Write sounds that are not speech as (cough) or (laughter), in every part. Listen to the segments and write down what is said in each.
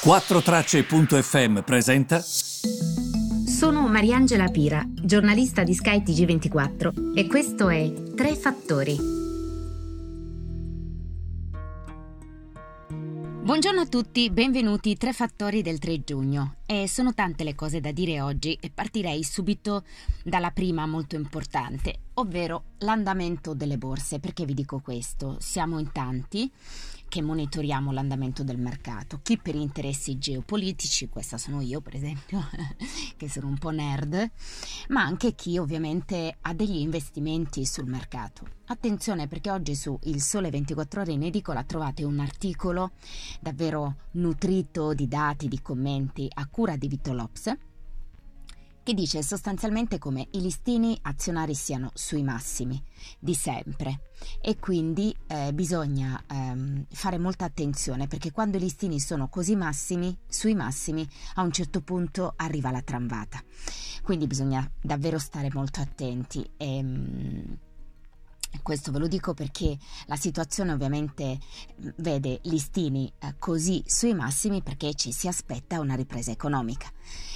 4Tracce.fm presenta. Sono Mariangela Pira, giornalista di Sky TG24 e questo è Tre Fattori. Buongiorno a tutti, benvenuti Tre Fattori del 3 giugno. E sono tante le cose da dire oggi e partirei subito dalla prima molto importante, ovvero l'andamento delle borse. Perché vi dico questo? Siamo in tanti che monitoriamo l'andamento del mercato, chi per interessi geopolitici, questa sono io per esempio, (laughs) che sono un po' nerd, ma anche chi ovviamente ha degli investimenti sul mercato. Attenzione perché oggi su Il Sole 24 ore in edicola trovate un articolo davvero nutrito di dati, di commenti a cura di Vito Lops che dice sostanzialmente come i listini azionari siano sui massimi di sempre e quindi eh, bisogna ehm, fare molta attenzione perché quando i listini sono così massimi, sui massimi, a un certo punto arriva la tramvata. Quindi bisogna davvero stare molto attenti. E, ehm, questo ve lo dico perché la situazione ovviamente vede listini eh, così sui massimi perché ci si aspetta una ripresa economica.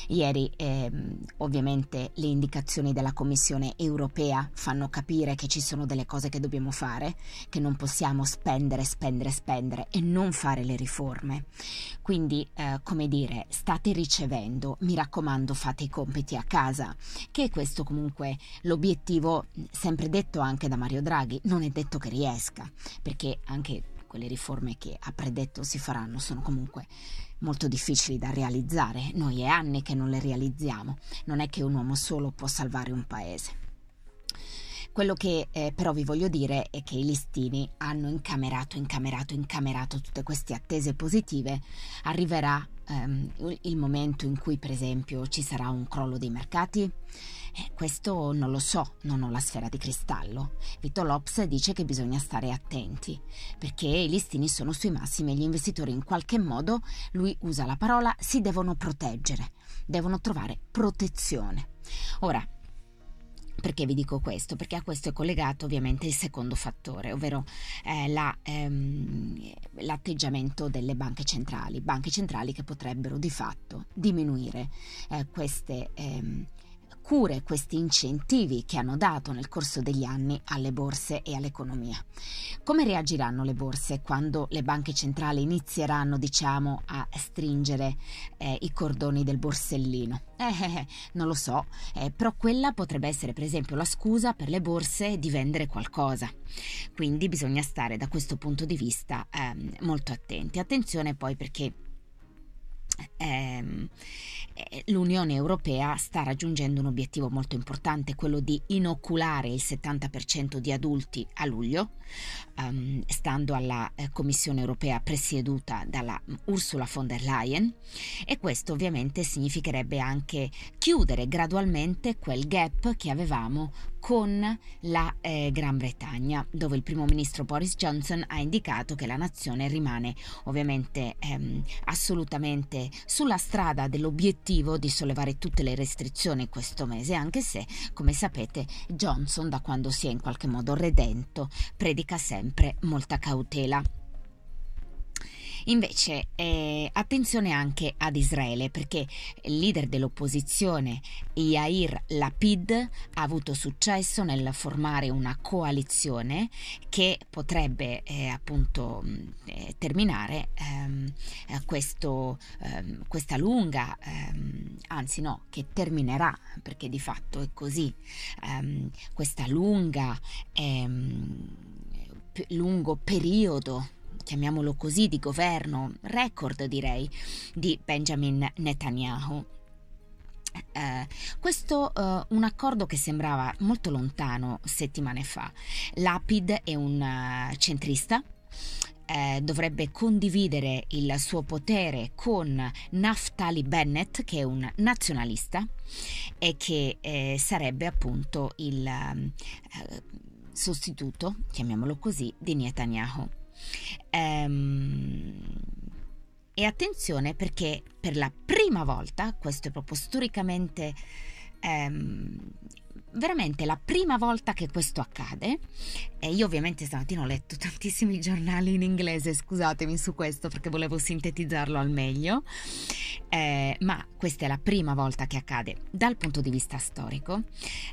Ieri eh, ovviamente le indicazioni della Commissione europea fanno capire che ci sono delle cose che dobbiamo fare, che non possiamo spendere, spendere, spendere e non fare le riforme. Quindi, eh, come dire, state ricevendo, mi raccomando fate i compiti a casa, che è questo comunque l'obiettivo sempre detto anche da Mario Draghi, non è detto che riesca, perché anche quelle riforme che ha predetto si faranno sono comunque molto difficili da realizzare. Noi è anni che non le realizziamo. Non è che un uomo solo può salvare un paese. Quello che eh, però vi voglio dire è che i listini hanno incamerato, incamerato, incamerato tutte queste attese positive. Arriverà ehm, il momento in cui, per esempio, ci sarà un crollo dei mercati? Eh, questo non lo so, non ho la sfera di cristallo. Vito Lops dice che bisogna stare attenti, perché i listini sono sui massimi e gli investitori in qualche modo, lui usa la parola, si devono proteggere, devono trovare protezione. Ora, perché vi dico questo? Perché a questo è collegato ovviamente il secondo fattore, ovvero eh, la, ehm, l'atteggiamento delle banche centrali, banche centrali che potrebbero di fatto diminuire eh, queste ehm, cure, questi incentivi che hanno dato nel corso degli anni alle borse e all'economia. Come reagiranno le borse quando le banche centrali inizieranno, diciamo, a stringere eh, i cordoni del borsellino? Eh, eh, eh non lo so, eh, però quella potrebbe essere per esempio la scusa per le borse di vendere qualcosa. Quindi bisogna stare da questo punto di vista ehm, molto attenti. Attenzione poi perché ehm, eh, l'Unione Europea sta raggiungendo un obiettivo molto importante, quello di inoculare il 70% di adulti a luglio, um, stando alla eh, Commissione Europea presieduta dalla Ursula von der Leyen. E questo ovviamente significherebbe anche chiudere gradualmente quel gap che avevamo con la eh, Gran Bretagna, dove il primo ministro Boris Johnson ha indicato che la nazione rimane ovviamente ehm, assolutamente sulla strada dell'obiettivo di sollevare tutte le restrizioni questo mese, anche se, come sapete, Johnson, da quando si è in qualche modo redento, predica sempre molta cautela. Invece, eh, attenzione anche ad Israele, perché il leader dell'opposizione, Yair Lapid, ha avuto successo nel formare una coalizione che potrebbe eh, appunto mm, eh, terminare ehm, eh, questo, ehm, questa lunga, ehm, anzi no, che terminerà, perché di fatto è così, ehm, questa lunga, ehm, lungo periodo chiamiamolo così, di governo, record direi, di Benjamin Netanyahu. Eh, questo uh, un accordo che sembrava molto lontano settimane fa. Lapid è un uh, centrista, dovrebbe condividere il suo potere con Naftali Bennett, che è un nazionalista e che eh, sarebbe appunto il eh, sostituto, chiamiamolo così, di Netanyahu. Ehm, e attenzione perché per la prima volta, questo è proprio storicamente ehm, veramente la prima volta che questo accade, e io ovviamente stamattina ho letto tantissimi giornali in inglese, scusatemi su questo perché volevo sintetizzarlo al meglio, eh, ma questa è la prima volta che accade dal punto di vista storico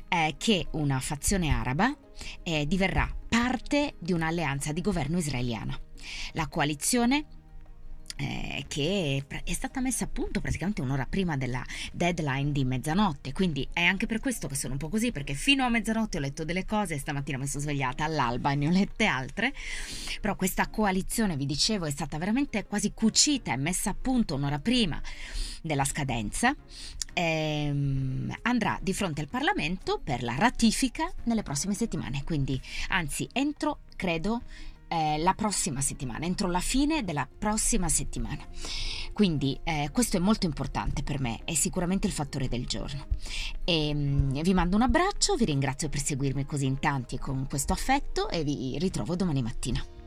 eh, che una fazione araba eh, diverrà parte di un'alleanza di governo israeliana. La coalizione eh, che è stata messa a punto praticamente un'ora prima della deadline di mezzanotte, quindi è anche per questo che sono un po' così, perché fino a mezzanotte ho letto delle cose, stamattina mi sono svegliata all'alba e ne ho lette altre, però questa coalizione, vi dicevo, è stata veramente quasi cucita e messa a punto un'ora prima della scadenza, ehm, andrà di fronte al Parlamento per la ratifica nelle prossime settimane, quindi anzi entro, credo, eh, la prossima settimana, entro la fine della prossima settimana. Quindi eh, questo è molto importante per me, è sicuramente il fattore del giorno. E, mm, vi mando un abbraccio, vi ringrazio per seguirmi così in tanti con questo affetto e vi ritrovo domani mattina.